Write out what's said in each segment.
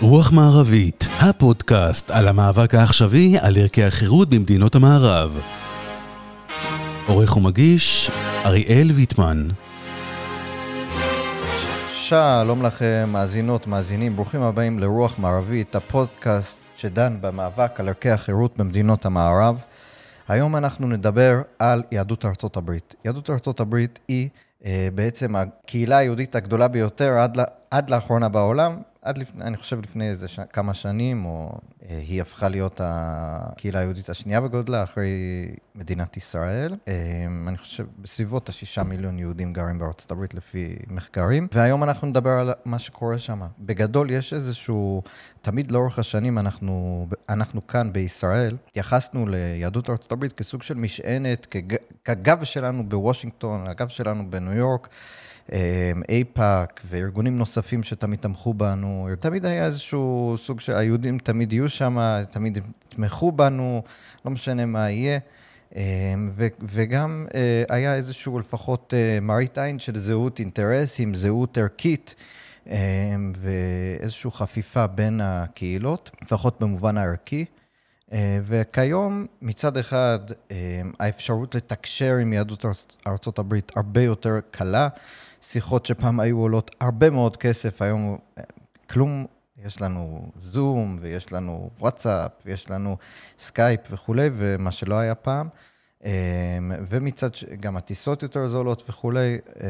רוח מערבית, הפודקאסט על המאבק העכשווי על ערכי החירות במדינות המערב. עורך ומגיש, אריאל ויטמן. שלום לכם, מאזינות, מאזינים, ברוכים הבאים לרוח מערבית, הפודקאסט שדן במאבק על ערכי החירות במדינות המערב. היום אנחנו נדבר על יהדות ארצות הברית. יהדות ארצות הברית היא אה, בעצם הקהילה היהודית הגדולה ביותר עד, עד לאחרונה בעולם, עד לפני, אני חושב לפני איזה ש... כמה שנים, או אה, היא הפכה להיות הקהילה היהודית השנייה בגודלה אחרי מדינת ישראל. אה, אני חושב בסביבות השישה מיליון יהודים גרים בארצות הברית לפי מחקרים, והיום אנחנו נדבר על מה שקורה שם. בגדול יש איזשהו, תמיד לאורך השנים אנחנו, אנחנו כאן בישראל, התייחסנו ליהדות ארצות הברית כסוג של משענת, כג, כגב שלנו בוושינגטון, הגב שלנו בניו יורק. אייפאק וארגונים נוספים שתמיד תמכו בנו. תמיד היה איזשהו סוג שהיהודים תמיד יהיו שם, תמיד יתמכו בנו, לא משנה מה יהיה. ו- וגם אה, היה איזשהו לפחות אה, מראית עין של זהות אינטרסים, זהות ערכית. ואיזושהי חפיפה בין הקהילות, לפחות במובן הערכי. וכיום, מצד אחד, האפשרות לתקשר עם יהדות ארצות הברית הרבה יותר קלה. שיחות שפעם היו עולות הרבה מאוד כסף, היום אה, כלום, יש לנו זום, ויש לנו וואטסאפ, ויש לנו סקייפ וכולי, ומה שלא היה פעם. אה, ומצד, ש... גם הטיסות יותר זולות וכולי. אה,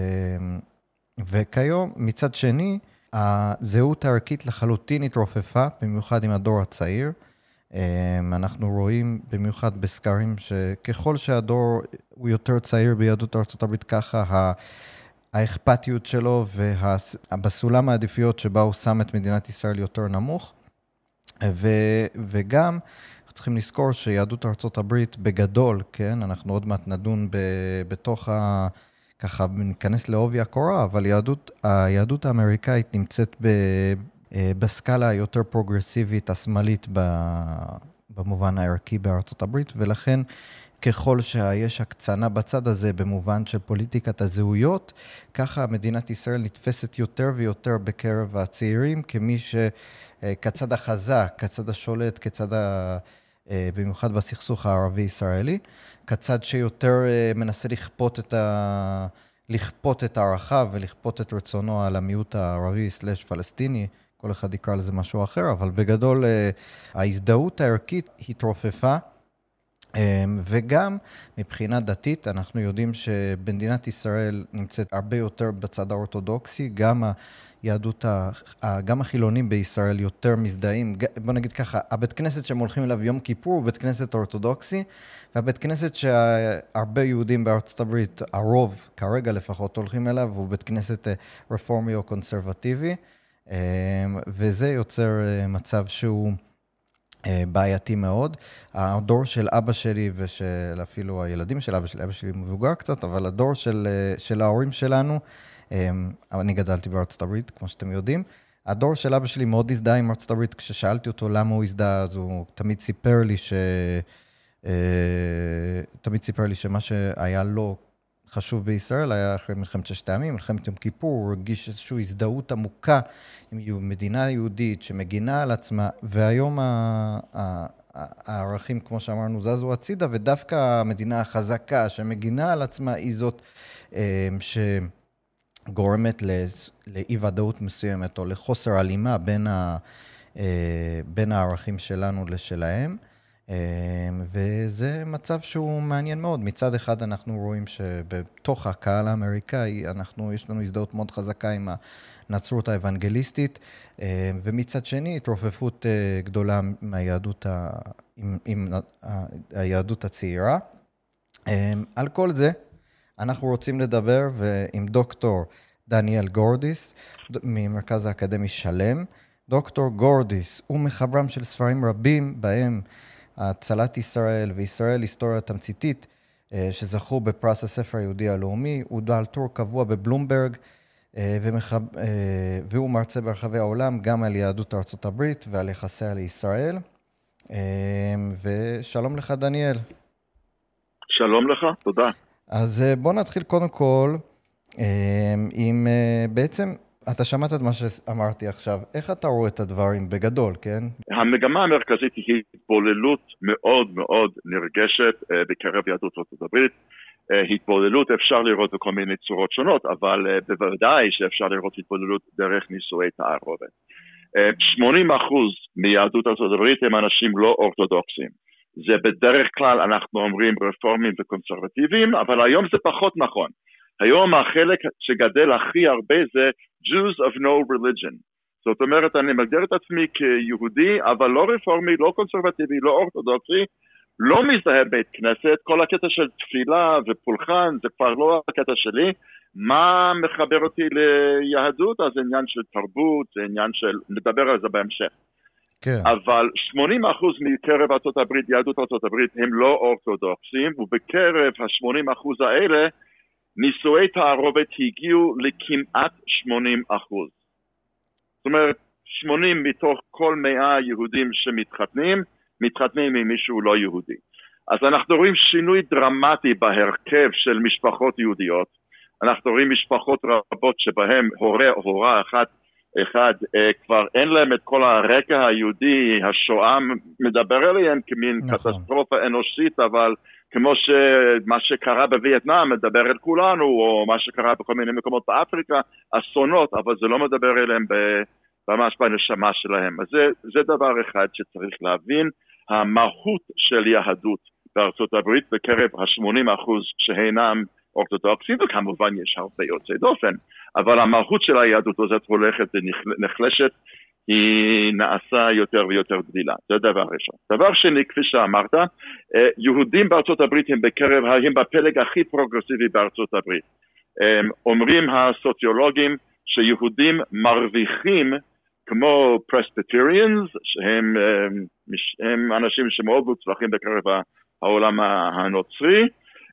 וכיום, מצד שני, הזהות הערכית לחלוטין התרופפה, במיוחד עם הדור הצעיר. אנחנו רואים במיוחד בסקרים שככל שהדור הוא יותר צעיר ביהדות ארה"ב, ככה האכפתיות שלו ובסולם העדיפויות שבה הוא שם את מדינת ישראל יותר נמוך. ו, וגם, צריכים לזכור שיהדות ארצות הברית בגדול, כן, אנחנו עוד מעט נדון ב, בתוך ה... ככה ניכנס לעובי הקורה, אבל יהדות, היהדות האמריקאית נמצאת ב, בסקאלה היותר פרוגרסיבית, השמאלית, במובן הערכי בארצות הברית, ולכן ככל שיש הקצנה בצד הזה במובן של פוליטיקת הזהויות, ככה מדינת ישראל נתפסת יותר ויותר בקרב הצעירים כמי שכצד החזק, כצד השולט, כצד ה... במיוחד בסכסוך הערבי-ישראלי, כצד שיותר אה, מנסה לכפות את, ה... לכפות את הערכיו ולכפות את רצונו על המיעוט הערבי/פלסטיני. כל אחד יקרא לזה משהו אחר, אבל בגדול אה, ההזדהות הערכית התרופפה. אמ, וגם מבחינה דתית, אנחנו יודעים שבמדינת ישראל נמצאת הרבה יותר בצד האורתודוקסי, גם היהדות, גם החילונים בישראל יותר מזדהים, בוא נגיד ככה, הבית כנסת שהם הולכים אליו יום כיפור הוא בית כנסת אורתודוקסי, והבית כנסת שהרבה יהודים בארצות הברית, הרוב, כרגע לפחות, הולכים אליו, הוא בית כנסת אה, רפורמי או קונסרבטיבי, וזה יוצר אה, מצב שהוא... אה, בעייתי מאוד. הדור של אבא שלי ושל אפילו הילדים של אבא שלי, אבא שלי מבוגר קצת, אבל הדור של, אה, של ההורים שלנו, אה, אני גדלתי בארצות הברית, כמו שאתם יודעים, הדור של אבא שלי מאוד הזדהה עם ארצות הברית, כששאלתי אותו למה הוא הזדהה, אז הוא תמיד סיפר לי ש... תמיד סיפר לי שמה שהיה לו חשוב בישראל היה אחרי מלחמת ששת הימים, מלחמת יום כיפור, הוא הרגיש איזושהי הזדהות עמוקה עם מדינה יהודית שמגינה על עצמה, והיום הערכים, כמו שאמרנו, זזו הצידה, ודווקא המדינה החזקה שמגינה על עצמה היא זאת אה, שגורמת לאי-ודאות מסוימת או לחוסר הלימה בין, ה, אה, בין הערכים שלנו לשלהם. אמ, וזה מצב שהוא מעניין מאוד. מצד אחד אנחנו רואים שבתוך הקהל האמריקאי, אנחנו, יש לנו הזדהות מאוד חזקה עם הנצרות האוונגליסטית, אמ, ומצד שני התרופפות אה, גדולה מהיהדות ה... עם, עם היהדות הצעירה. אמ, על כל זה אנחנו רוצים לדבר עם דוקטור דניאל גורדיס ממרכז האקדמי שלם. דוקטור גורדיס הוא מחברם של ספרים רבים בהם הצלת ישראל וישראל היסטוריה תמציתית, אה, שזכו בפרס הספר היהודי הלאומי, הוא בעל טור קבוע בבלומברג, אה, ומחב... אה, והוא מרצה ברחבי העולם גם על יהדות ארצות הברית ועל יחסיה לישראל. ושלום לך, דניאל. שלום לך, תודה. אז בוא נתחיל קודם כל עם בעצם אתה שמעת את מה שאמרתי עכשיו, איך אתה רואה את הדברים בגדול, כן? המגמה המרכזית היא התבוללות מאוד מאוד נרגשת אה, בקרב יהדות ארצות הברית. אה, התבוללות אפשר לראות בכל מיני צורות שונות, אבל אה, בוודאי שאפשר לראות התבוללות דרך נישואי תערובת. 80% מיהדות ארצות הברית הם אנשים לא אורתודוקסים. זה בדרך כלל אנחנו אומרים רפורמים וקונסרבטיביים, אבל היום זה פחות נכון. היום החלק שגדל הכי הרבה זה Jews of no religion. זאת אומרת, אני מגדיר את עצמי כיהודי, אבל לא רפורמי, לא קונסרבטיבי, לא אורתודוקסי, לא מזדהה בית כנסת, כל הקטע של תפילה ופולחן זה כבר לא הקטע שלי. מה מחבר אותי ליהדות? אז זה עניין של תרבות, זה עניין של... נדבר על זה בהמשך. כן. אבל 80% מקרב ארה"ב, יהדות ארה"ב, הם לא אורתודוקסים, ובקרב ה-80% האלה, נישואי תערובת הגיעו לכמעט 80 אחוז. זאת אומרת, 80 מתוך כל 100 יהודים שמתחתנים, מתחתנים עם מישהו לא יהודי. אז אנחנו רואים שינוי דרמטי בהרכב של משפחות יהודיות. אנחנו רואים משפחות רבות שבהן הורה או הורה אחת אחד, אה, כבר אין להם את כל הרקע היהודי, השואה מדבר עליהם כמין נכון. קטסטרופה אנושית, אבל כמו שמה שקרה בווייטנאם מדבר אל כולנו, או מה שקרה בכל מיני מקומות באפריקה, אסונות, אבל זה לא מדבר אליהם ממש בנשמה שלהם. אז זה, זה דבר אחד שצריך להבין, המהות של יהדות בארצות הברית בקרב ה-80% שאינם אורתודוקסים, וכמובן יש הרבה יוצאי דופן, אבל המהות של היהדות הזאת הולכת ונחלשת, היא נעשה יותר ויותר דלילה, זה דבר ראשון. דבר שני, כפי שאמרת, אה, יהודים בארצות הברית הם בקרב, הם בפלג הכי פרוגרסיבי בארצות הברית. אומרים הסוציולוגים שיהודים מרוויחים כמו פרספטריאנס, שהם הם, הם אנשים שמאוד מוצלחים בקרב העולם הנוצרי,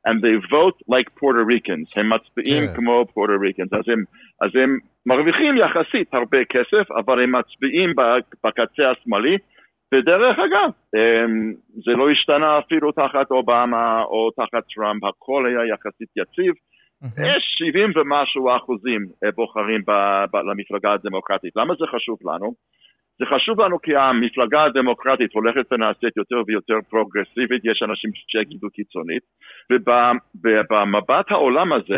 and they vote like Puerto Ricans, הם מצביעים yeah. כמו Puerto Ricans, אז הם, אז הם מרוויחים יחסית הרבה כסף, אבל הם מצביעים בקצה השמאלי, ודרך אגב, זה לא השתנה אפילו תחת אובמה או תחת טראמפ, הכל היה יחסית יציב. יש 70 ומשהו אחוזים בוחרים ב, ב, למפלגה הדמוקרטית. למה זה חשוב לנו? זה חשוב לנו כי המפלגה הדמוקרטית הולכת ונעשית יותר ויותר פרוגרסיבית, יש אנשים שיגידו קיצונית, ובמבט העולם הזה,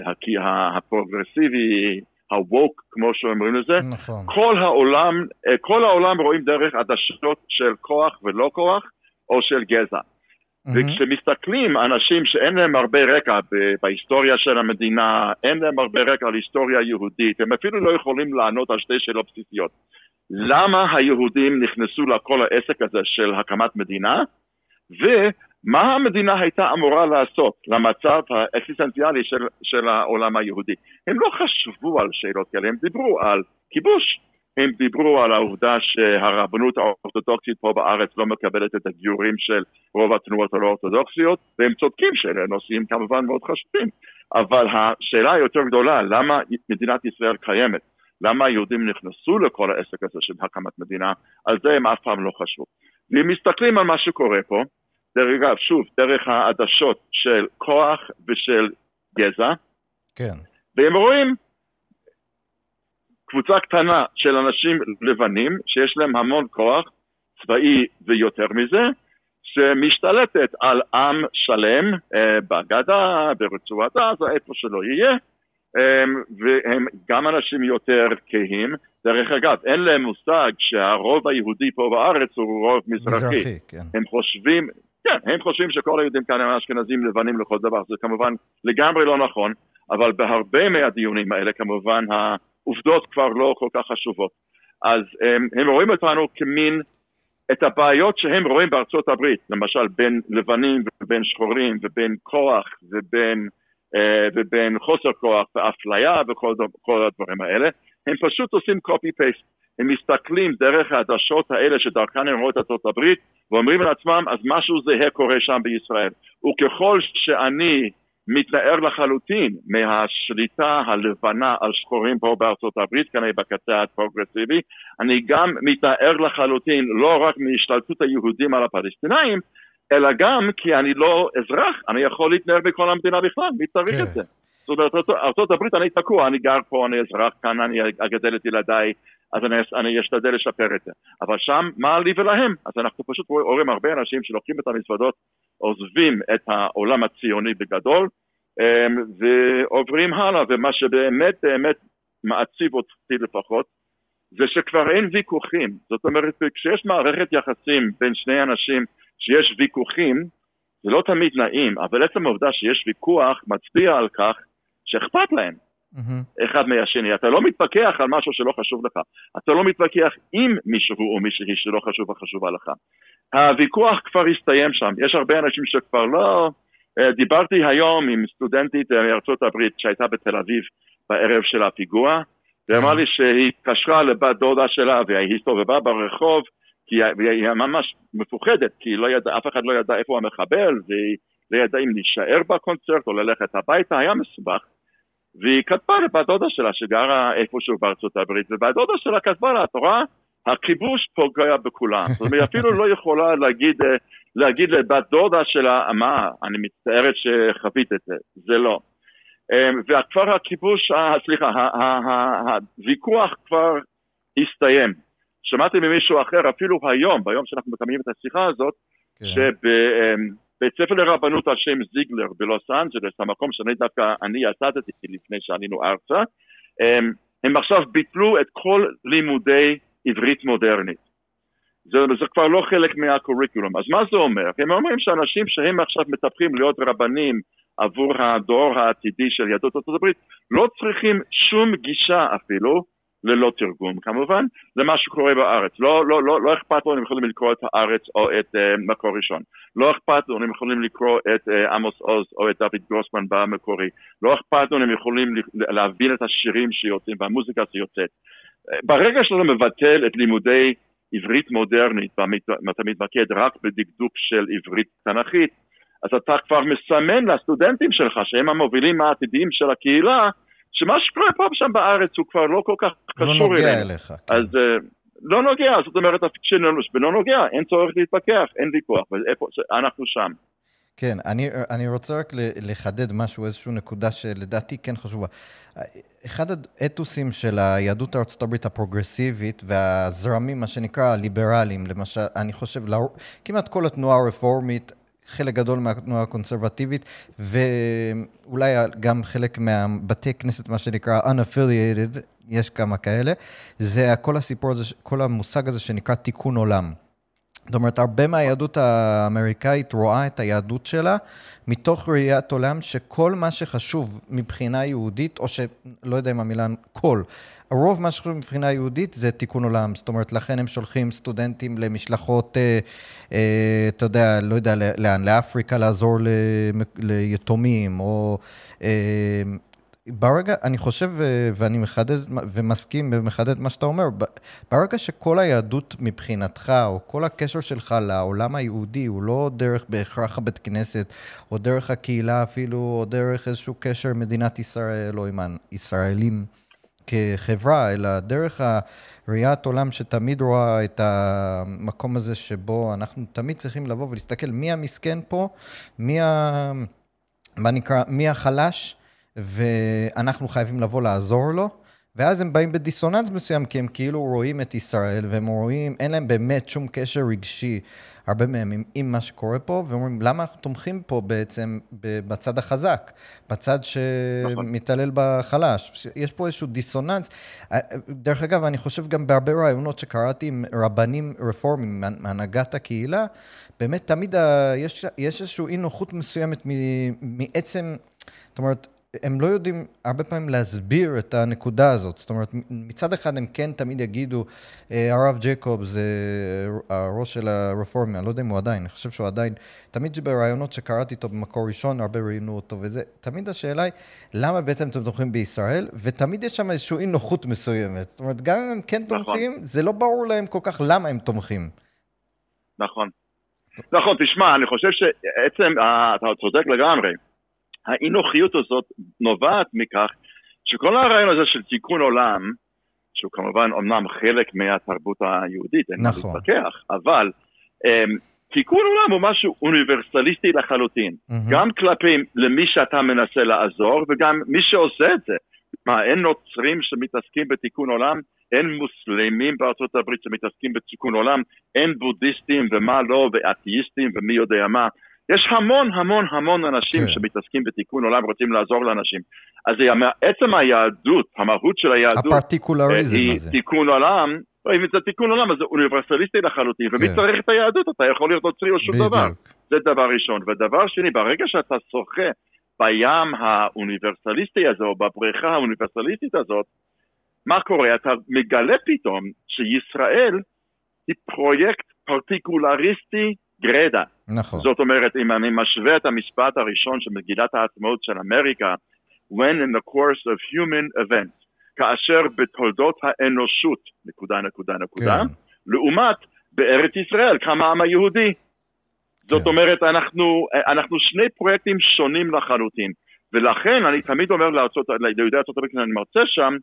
הפרוגרסיבי, הווק, כמו שאומרים לזה, נכון. כל העולם, אה, כל העולם רואים דרך עדשות של כוח ולא כוח, או של גזע. Mm-hmm. וכשמסתכלים אנשים שאין להם הרבה רקע בהיסטוריה של המדינה, אין להם הרבה רקע על היסטוריה יהודית, הם אפילו לא יכולים לענות על שתי שאלות בסיסיות. למה היהודים נכנסו לכל העסק הזה של הקמת מדינה, ומה המדינה הייתה אמורה לעשות למצב האקסיסטנציאלי של, של העולם היהודי. הם לא חשבו על שאלות כאלה, הם דיברו על כיבוש. הם דיברו על העובדה שהרבנות האורתודוקסית פה בארץ לא מקבלת את הגיורים של רוב התנועות הלא אורתודוקסיות, והם צודקים שאלה נושאים כמובן מאוד חשובים. אבל השאלה היותר גדולה, למה מדינת ישראל קיימת? למה היהודים נכנסו לכל העסק הזה של הקמת מדינה, על זה הם אף פעם לא חשבו. ואם מסתכלים על מה שקורה פה, דרך אגב, שוב, דרך העדשות של כוח ושל גזע, כן. והם רואים קבוצה קטנה של אנשים לבנים שיש להם המון כוח צבאי ויותר מזה, שמשתלטת על עם שלם אה, בגדה, ברצועת עזה, איפה שלא יהיה, אמ, והם גם אנשים יותר כהים. דרך אגב, אין להם מושג שהרוב היהודי פה בארץ הוא רוב מזרחי. מזרחי, כן. הם חושבים, כן, הם חושבים שכל היהודים כאן הם אשכנזים לבנים לכל דבר, זה כמובן לגמרי לא נכון, אבל בהרבה מהדיונים האלה כמובן העובדות כבר לא כל כך חשובות. אז הם, הם רואים אותנו כמין, את הבעיות שהם רואים בארצות הברית, למשל בין לבנים ובין שחורים ובין כוח ובין אה, ובין חוסר כוח ואפליה וכל הדברים האלה, הם פשוט עושים copy-paste. הם מסתכלים דרך העדשות האלה שדרכן הם רואים את ארצות הברית ואומרים לעצמם אז משהו זהה קורה שם בישראל. וככל שאני מתנער לחלוטין מהשליטה הלבנה על שחורים פה בארצות הברית, כנראה בקצה הפרוגרסיבי, אני גם מתנער לחלוטין לא רק מהשתלטות היהודים על הפלסטינאים, אלא גם כי אני לא אזרח, אני יכול להתנער בכל המדינה בכלל, מי צריך כן. את זה? זאת אומרת, ארה"ב אני תקוע, אני גר פה, אני אזרח כאן, אני אגדל את ילדיי, אז אני, אני אשתדל לשפר את זה. אבל שם, מה לי ולהם? אז אנחנו פשוט רואים הרבה אנשים שלוקחים את המזוודות, עוזבים את העולם הציוני בגדול, אמ, ועוברים הלאה, ומה שבאמת באמת מעציב אותי לפחות, זה שכבר אין ויכוחים. זאת אומרת, כשיש מערכת יחסים בין שני אנשים שיש ויכוחים, זה לא תמיד נעים, אבל עצם העובדה שיש ויכוח מצביע על כך שאכפת להם mm-hmm. אחד מהשני. אתה לא מתווכח על משהו שלא חשוב לך, אתה לא מתווכח עם מישהו או מישהי שלא חשוב וחשובה לך. הוויכוח כבר הסתיים שם, יש הרבה אנשים שכבר לא... אה, דיברתי היום עם סטודנטית מארצות הברית שהייתה בתל אביב בערב של הפיגוע, והיא אמרה לי שהיא התקשרה לבת דודה שלה והיא הסתובבה ברחוב כי היא ממש מפוחדת, כי לא ידע, אף אחד לא ידע איפה המחבל, והיא לא ידעה אם להישאר בקונצרט או ללכת הביתה, היה מסובך. והיא כתבה לבת דודה שלה שגרה איפשהו בארצות הברית, ובת דודה שלה כתבה לה, את רואה? הכיבוש פוגע בכולם. זאת אומרת, היא אפילו לא יכולה להגיד, אה, להגיד לבת דודה שלה, מה, אני מצטערת שחווית את זה. זה לא. אה, וכבר הכיבוש, סליחה, הוויכוח כבר הסתיים. שמעתי ממישהו אחר, אפילו היום, ביום שאנחנו מקיימים את השיחה הזאת, כן. שבית ספר לרבנות על שם זיגלר בלוס אנג'לס, המקום שאני דווקא, אני יצאתי לפני שעלינו ארצה, הם עכשיו ביטלו את כל לימודי עברית מודרנית. זה, זה כבר לא חלק מהקוריקולום. אז מה זה אומר? הם אומרים שאנשים שהם עכשיו מטפחים להיות רבנים עבור הדור העתידי של יהדות ארצות הברית, לא צריכים שום גישה אפילו ללא תרגום כמובן, זה מה שקורה בארץ. לא, לא, לא, לא אכפת לו אם יכולים לקרוא את הארץ או את uh, מקור ראשון. לא אכפת לו אם יכולים לקרוא את uh, עמוס עוז או את דוד גרוסמן במקורי. לא אכפת לו אם יכולים להבין את השירים שיוצאים והמוזיקה שיוצאת. ברגע שאתה מבטל את לימודי עברית מודרנית, ואתה מתמקד רק בדקדוק של עברית תנכית, אז אתה כבר מסמן לסטודנטים שלך, שהם המובילים העתידיים של הקהילה, שמה שקורה פה ושם בארץ הוא כבר לא כל כך קשור אלינו. לא נוגע אליך. כן. אז uh, לא נוגע, זאת אומרת, שלא נוגע, אין צורך להתווכח, אין ויכוח, אנחנו שם. כן, אני, אני רוצה רק לחדד משהו, איזושהי נקודה שלדעתי כן חשובה. אחד האתוסים של היהדות הארצות הברית הפרוגרסיבית והזרמים, מה שנקרא הליברליים, למשל, אני חושב, כמעט כל התנועה הרפורמית, חלק גדול מהתנועה הקונסרבטיבית, ואולי גם חלק מהבתי כנסת, מה שנקרא unaffiliated, יש כמה כאלה, זה כל הסיפור הזה, כל המושג הזה שנקרא תיקון עולם. זאת אומרת, הרבה מהיהדות האמריקאית רואה את היהדות שלה מתוך ראיית עולם שכל מה שחשוב מבחינה יהודית, או שלא יודע אם המילה כל, הרוב מה שחשוב מבחינה יהודית זה תיקון עולם. זאת אומרת, לכן הם שולחים סטודנטים למשלחות, אה, אה, אתה יודע, לא יודע לאן, לאפריקה לעזור ל, ליתומים, או אה, ברגע, אני חושב, ואני מחדד ומסכים ומחדד מה שאתה אומר, ברגע שכל היהדות מבחינתך, או כל הקשר שלך לעולם היהודי, הוא לא דרך בהכרח הבית כנסת, או דרך הקהילה אפילו, או דרך איזשהו קשר מדינת ישראל, או עם הישראלים כחברה, אלא דרך הראיית עולם שתמיד רואה את המקום הזה שבו אנחנו תמיד צריכים לבוא ולהסתכל מי המסכן פה, מי ה... מה נקרא, מי החלש, ואנחנו חייבים לבוא לעזור לו, ואז הם באים בדיסוננס מסוים, כי הם כאילו רואים את ישראל, והם רואים, אין להם באמת שום קשר רגשי, הרבה מהם, עם, עם מה שקורה פה, ואומרים, למה אנחנו תומכים פה בעצם בצד החזק, בצד שמתעלל בחלש? יש פה איזשהו דיסוננס. דרך אגב, אני חושב גם בהרבה רעיונות שקראתי עם רבנים רפורמים מהנהגת הקהילה, באמת תמיד ה, יש, יש איזושהי אי נוחות מסוימת מעצם, זאת אומרת, הם לא יודעים הרבה פעמים להסביר את הנקודה הזאת. זאת אומרת, מצד אחד הם כן תמיד יגידו, אה, הרב ג'ייקוב זה הראש של הרפורמיה, אני לא יודע אם הוא עדיין, אני חושב שהוא עדיין, תמיד ברעיונות שקראתי איתו במקור ראשון, הרבה ראיינו אותו וזה, תמיד השאלה היא, למה בעצם אתם תומכים בישראל? ותמיד יש שם איזושהי אי נוחות מסוימת. זאת אומרת, גם אם הם כן נכון. תומכים, נכון. זה לא ברור להם כל כך למה הם תומכים. נכון. נכון, תשמע, אני חושב שעצם, אה, אתה צודק לגמרי. האי נוחיות הזאת נובעת מכך שכל הרעיון הזה של תיקון עולם, שהוא כמובן אומנם חלק מהתרבות היהודית, אין נכון. מה להתווכח, אבל um, תיקון עולם הוא משהו אוניברסליסטי לחלוטין. מהמם. גם כלפי למי שאתה מנסה לעזור, וגם מי שעושה את זה. מה, אין נוצרים שמתעסקים בתיקון עולם? אין מוסלמים בארצות הברית שמתעסקים בתיקון עולם? אין בודהיסטים ומה לא, ואתאיסטים ומי יודע מה? יש המון המון המון אנשים כן. שמתעסקים בתיקון עולם ורוצים לעזור לאנשים. אז עצם היהדות, המהות של היהדות, הפרטיקולריזם היא הזה. תיקון עולם, לא, אם זה תיקון עולם אז זה אוניברסליסטי לחלוטין, ומי כן. צריך את היהדות? אתה יכול להיות נוצרי או שום דבר. בדיוק. זה דבר ראשון. ודבר שני, ברגע שאתה שוחה בים האוניברסליסטי הזה, או בבריכה האוניברסליסטית הזאת, מה קורה? אתה מגלה פתאום שישראל היא פרויקט פרטיקולריסטי גרדה. נכון. זאת אומרת, אם אני משווה את המשפט הראשון של מגילת העצמאות של אמריקה, when in the course of human events, כאשר בתולדות האנושות, נקודה, נקודה, נקודה, כן. לעומת בארץ ישראל, קם העם היהודי. זאת כן. אומרת, אנחנו, אנחנו שני פרויקטים שונים לחלוטין, ולכן אני תמיד אומר לארצות, ליהודי ארצות הברית, כשאני מרצה שם,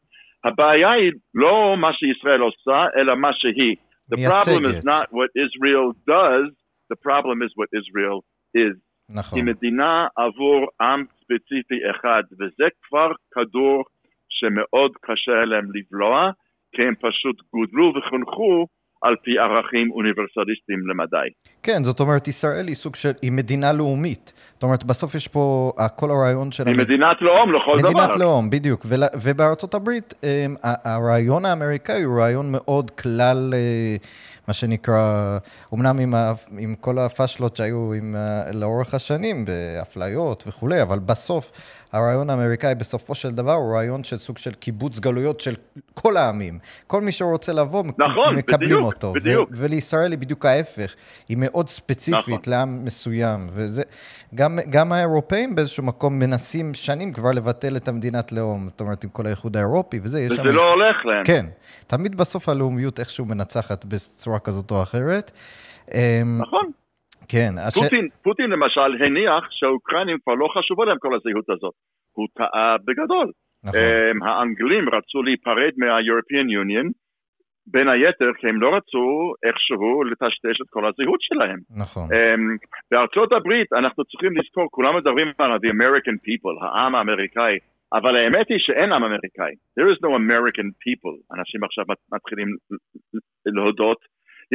הבעיה היא לא מה שישראל עושה, אלא מה שהיא. The problem is not what Israel does, the problem is what Israel is. נכון. היא מדינה עבור עם ספציפי אחד, וזה כבר כדור שמאוד קשה להם לבלוע, כי הם פשוט גודלו וחונכו על פי ערכים אוניברסליסטיים למדי. כן, זאת אומרת, ישראל היא סוג של, היא מדינה לאומית. זאת אומרת, בסוף יש פה, כל הרעיון של... היא המ- מדינת לאום לכל דבר. מדינת לאום, בדיוק. ול, ובארצות הברית, הרעיון האמריקאי הוא רעיון מאוד כלל, אה, מה שנקרא, אמנם עם, ה, עם כל הפאשלות שהיו עם, ה- לאורך השנים, באפליות וכולי, אבל בסוף, הרעיון האמריקאי בסופו של דבר הוא רעיון של סוג של קיבוץ גלויות של כל העמים. כל מי שרוצה לבוא, נכון, מקבלים בדיוק, אותו. בדיוק. ו- ולישראל היא בדיוק ההפך, היא מאוד ספציפית נכון. לעם מסוים, וזה, גם, גם האירופאים באיזשהו מקום מנסים שנים כבר לבטל את המדינת לאום, זאת אומרת, עם כל האיחוד האירופי וזה, יש וזה שם... לא הולך להם. כן, תמיד בסוף הלאומיות איכשהו מנצחת בצורה כזאת או אחרת. אמ, נכון. כן, הש... פוטין, פוטין למשל הניח שהאוקראינים כבר לא חשובה להם כל הזהות הזאת. הוא טעה בגדול. נכון, הם, האנגלים רצו להיפרד מה-European Union, בין היתר כי הם לא רצו איכשהו לטשטש את כל הזהות שלהם. נכון, Um, בארצות הברית אנחנו צריכים לזכור, כולם מדברים על the American people, העם האמריקאי, אבל האמת היא שאין עם אמריקאי. There is no American people. אנשים עכשיו מת- מתחילים להודות.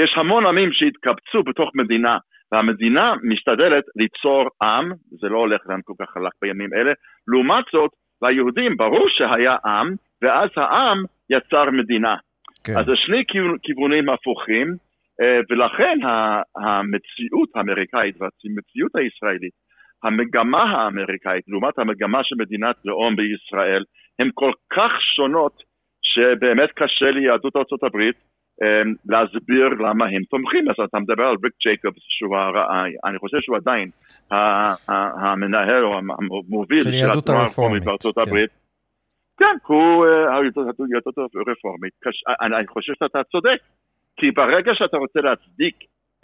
יש המון עמים שהתקבצו בתוך מדינה, והמדינה משתדלת ליצור עם, זה לא הולך להם כל כך חלק בימים אלה. לעומת זאת, ליהודים ברור שהיה עם, ואז העם יצר מדינה. כן, אז זה שני כיו- כיוונים הפוכים, אה, ולכן המציאות האמריקאית והמציאות הישראלית, המגמה האמריקאית לעומת המגמה של מדינת לאום בישראל, הן כל כך שונות, שבאמת קשה ליהדות ארצות הברית להסביר למה הם תומכים. אז אתה מדבר על ריק ג'ייקובס, שהוא, אני חושב שהוא עדיין המנהל או המוביל של התנועה הרפורמית, בארצות כן. הברית. כן, הוא אה, היהדות הרפורמית. אני אני חושב שאתה צודק, כי ברגע שאתה רוצה להצדיק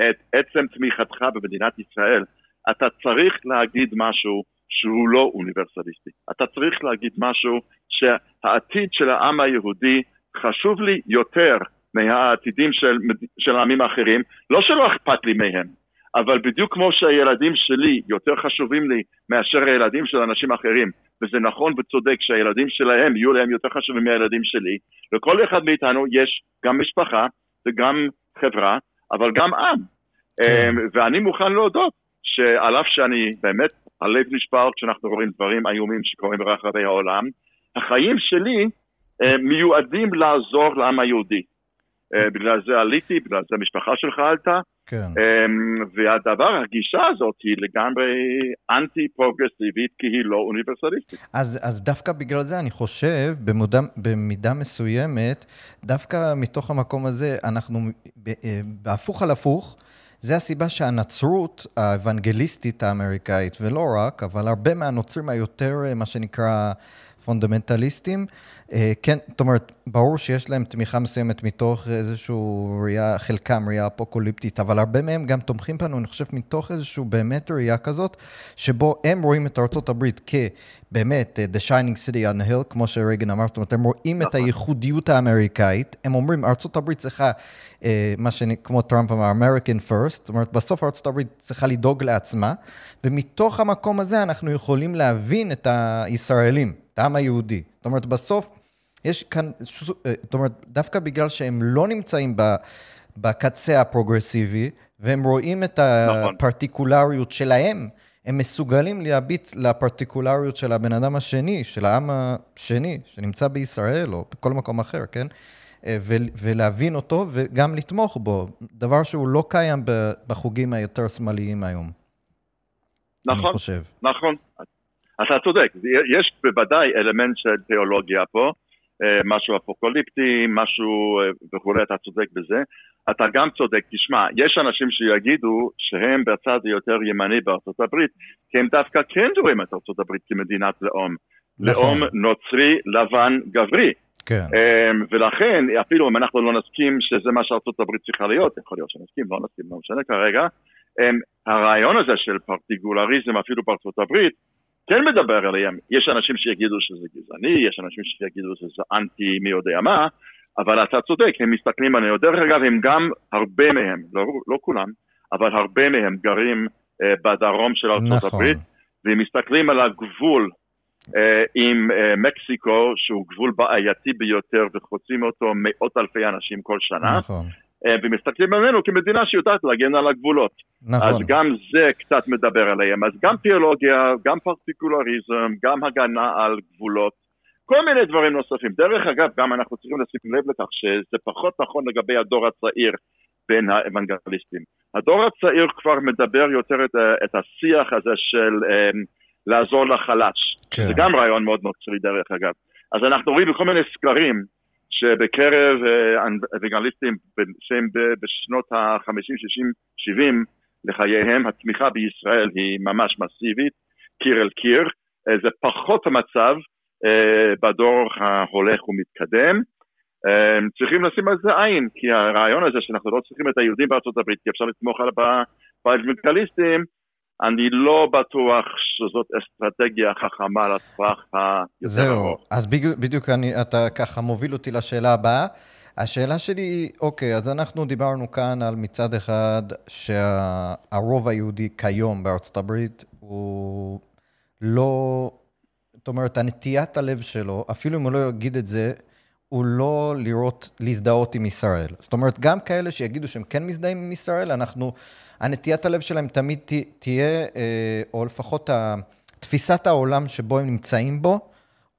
את עצם תמיכתך במדינת ישראל, אתה צריך להגיד משהו שהוא לא אוניברסליסטי. אתה צריך להגיד משהו שהעתיד של העם היהודי חשוב לי יותר מהעתידים של, של העמים האחרים. לא שלא אכפת לי מהם, אבל בדיוק כמו שהילדים שלי יותר חשובים לי מאשר הילדים של אנשים אחרים, וזה נכון וצודק שהילדים שלהם יהיו להם יותר חשובים מהילדים שלי, לכל אחד מאיתנו יש גם משפחה וגם חברה, אבל גם עם. כן. אמ, ואני מוכן להודות שעל אף שאני באמת, הלב נשבר כשאנחנו רואים דברים איומים שקורים ברחבי העולם, החיים שלי אה, מיועדים לעזור לעם היהודי. אה, בגלל זה עליתי, בגלל זה המשפחה שלך עלתה, כן. אמ, והדבר, הגישה הזאת היא לגמרי אנטי פרוגרסיבית כי היא לא אוניברסליסטית. אז, אז דווקא בגלל זה אני חושב, במודע, במידה מסוימת, דווקא מתוך המקום הזה, אנחנו אה, בהפוך על הפוך, זה הסיבה שהנצרות האוונגליסטית האמריקאית, ולא רק, אבל הרבה מהנוצרים היותר, אה, מה שנקרא פונדמנטליסטים. אה, כן, זאת אומרת, ברור שיש להם תמיכה מסוימת מתוך איזושהי ראייה, חלקם ראייה אפוקוליפטית, אבל הרבה מהם גם תומכים בנו, אני חושב, מתוך איזושהי באמת ראייה כזאת, שבו הם רואים את ארה"ב כבאמת uh, The Shining City on the Hill, כמו שרייגן אמר, זאת אומרת, הם רואים את נכון. הייחודיות האמריקאית, הם אומרים, ארה"ב צריכה, uh, מה שכמו טראמפ אמר, American first, זאת אומרת, בסוף ארה"ב צריכה לדאוג לעצמה, ומתוך המקום הזה אנחנו יכולים להבין את הישראלים, את העם היהודי. זאת אומרת, בסוף יש כאן, אה, זאת אומרת, דווקא בגלל שהם לא נמצאים בקצה הפרוגרסיבי, והם רואים את נכון. הפרטיקולריות שלהם, הם מסוגלים להביט לפרטיקולריות של הבן אדם השני, של העם השני, שנמצא בישראל או בכל מקום אחר, כן? אה, ולהבין אותו וגם לתמוך בו, דבר שהוא לא קיים בחוגים היותר שמאליים היום. נכון, נכון. אתה צודק, יש בוודאי אלמנט של תיאולוגיה פה, אה, משהו אפוקוליפטי, משהו אה, וכולי, אתה צודק בזה. אתה גם צודק, תשמע, יש אנשים שיגידו שהם בצד היותר ימני בארצות הברית, כי הם דווקא כן רואים את ארצות הברית כמדינת לאום. נכון. לאום נוצרי, לבן, גברי. כן. אמ, ולכן, אפילו אם אנחנו לא נסכים שזה מה שארצות הברית צריכה להיות, יכול להיות שנסכים, לא נסכים, לא משנה כרגע, הרעיון הזה של פרטיגולריזם אפילו בארצות הברית, כן מדבר עליהם. יש אנשים שיגידו שזה גזעני, יש אנשים שיגידו שזה אנטי מי יודע מה, אבל אתה צודק, הם מסתכלים עלינו. דרך אגב, הם גם, הרבה מהם, לא, לא כולם, אבל הרבה מהם גרים אה, בדרום של ארצות נכון. הברית, והם מסתכלים על הגבול אה, עם אה, מקסיקו, שהוא גבול בעייתי ביותר, וחוצים אותו מאות אלפי אנשים כל שנה. נכון. אה, ומסתכלים עלינו כמדינה שיודעת להגן על הגבולות. נכון. אז גם זה קצת מדבר עליהם. אז גם תיאולוגיה, גם פרטיקולריזם, גם הגנה על גבולות, כל מיני דברים נוספים. דרך אגב, גם אנחנו צריכים לשים לב לכך שזה פחות נכון לגבי הדור הצעיר בין האוונגליסטים. הדור הצעיר כבר מדבר יותר את, את השיח הזה של um, לעזור לחלש. כן. זה גם רעיון מאוד נוצרי דרך אגב. אז אנחנו רואים בכל מיני סקרים שבקרב אוונגליסטים שהם בשנות ה-50, 60, 70 לחייהם, התמיכה בישראל היא ממש מסיבית, קיר אל קיר. אה, זה פחות המצב אה, בדור ההולך ומתקדם. אה, צריכים לשים על זה עין, כי הרעיון הזה שאנחנו לא צריכים את היהודים בארצות הברית, כי אפשר לתמוך באוונגליסטים, אני לא בטוח שזאת אסטרטגיה חכמה לטווח היותר ארוך. זהו, אז בדיוק אני, אתה ככה מוביל אותי לשאלה הבאה. השאלה שלי היא, אוקיי, אז אנחנו דיברנו כאן על מצד אחד שהרוב היהודי כיום בארצות הברית הוא לא, זאת אומרת, הנטיית הלב שלו, אפילו אם הוא לא יגיד את זה, הוא לא לראות, להזדהות עם ישראל. זאת אומרת, גם כאלה שיגידו שהם כן מזדהים עם ישראל, אנחנו... הנטיית הלב שלהם תמיד תהיה, אה, או לפחות תפיסת העולם שבו הם נמצאים בו,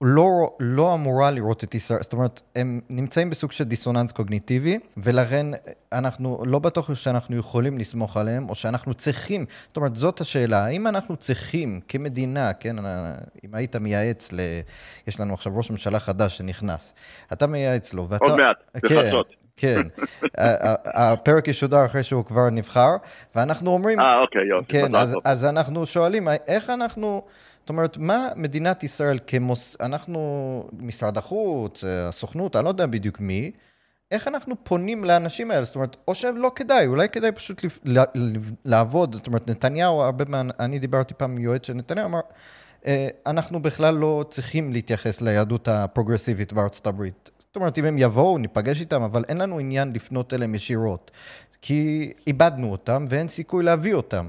לא, לא אמורה לראות את ישראל, זאת אומרת, הם נמצאים בסוג של דיסוננס קוגניטיבי, ולכן אנחנו לא בטוח שאנחנו יכולים לסמוך עליהם, או שאנחנו צריכים, זאת אומרת, זאת השאלה, האם אנחנו צריכים כמדינה, כן, אם היית מייעץ ל... יש לנו עכשיו ראש ממשלה חדש שנכנס, אתה מייעץ לו, ואתה... עוד מעט, כן, בחדשות. כן, הפרק ישודר אחרי שהוא כבר נבחר, ואנחנו אומרים... אה, אוקיי, יופי. כן, אז, אז אנחנו שואלים, איך אנחנו... זאת אומרת, מה מדינת ישראל כמוס... אנחנו, משרד החוץ, הסוכנות, אני לא יודע בדיוק מי, איך אנחנו פונים לאנשים האלה? זאת אומרת, או שלא כדאי, אולי כדאי פשוט לעבוד. זאת אומרת, נתניהו, הרבה פעמים, אני דיברתי פעם עם יועץ של נתניהו, אמר, אה, אנחנו בכלל לא צריכים להתייחס ליהדות הפרוגרסיבית בארצות הברית. זאת אומרת, אם הם יבואו, ניפגש איתם, אבל אין לנו עניין לפנות אליהם ישירות. כי איבדנו אותם ואין סיכוי להביא אותם.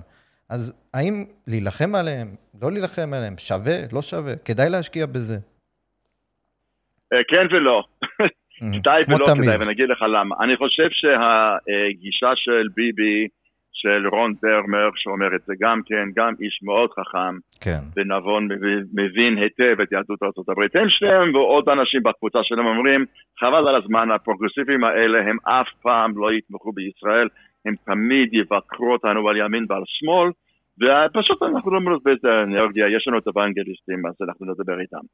אז האם להילחם עליהם, לא להילחם עליהם, שווה, לא שווה? כדאי להשקיע בזה. אה, כן ולא. כדאי ולא כדאי, ואני אגיד לך למה. אני חושב שהגישה של ביבי של רון דרמר, שאומר את זה גם כן, גם איש מאוד חכם, כן. ונבון, מבין היטב את יהדות ארה"ב. הם שניהם ועוד אנשים בקבוצה שלהם אומרים, חבל על הזמן, הפרוגרסיבים האלה הם אף פעם לא יתמכו בישראל, הם תמיד יבקרו אותנו על ימין ועל שמאל, ופשוט אנחנו לא מרוב באיזה אנרגיה, יש לנו את האוונגליסטים, אז אנחנו נדבר איתם.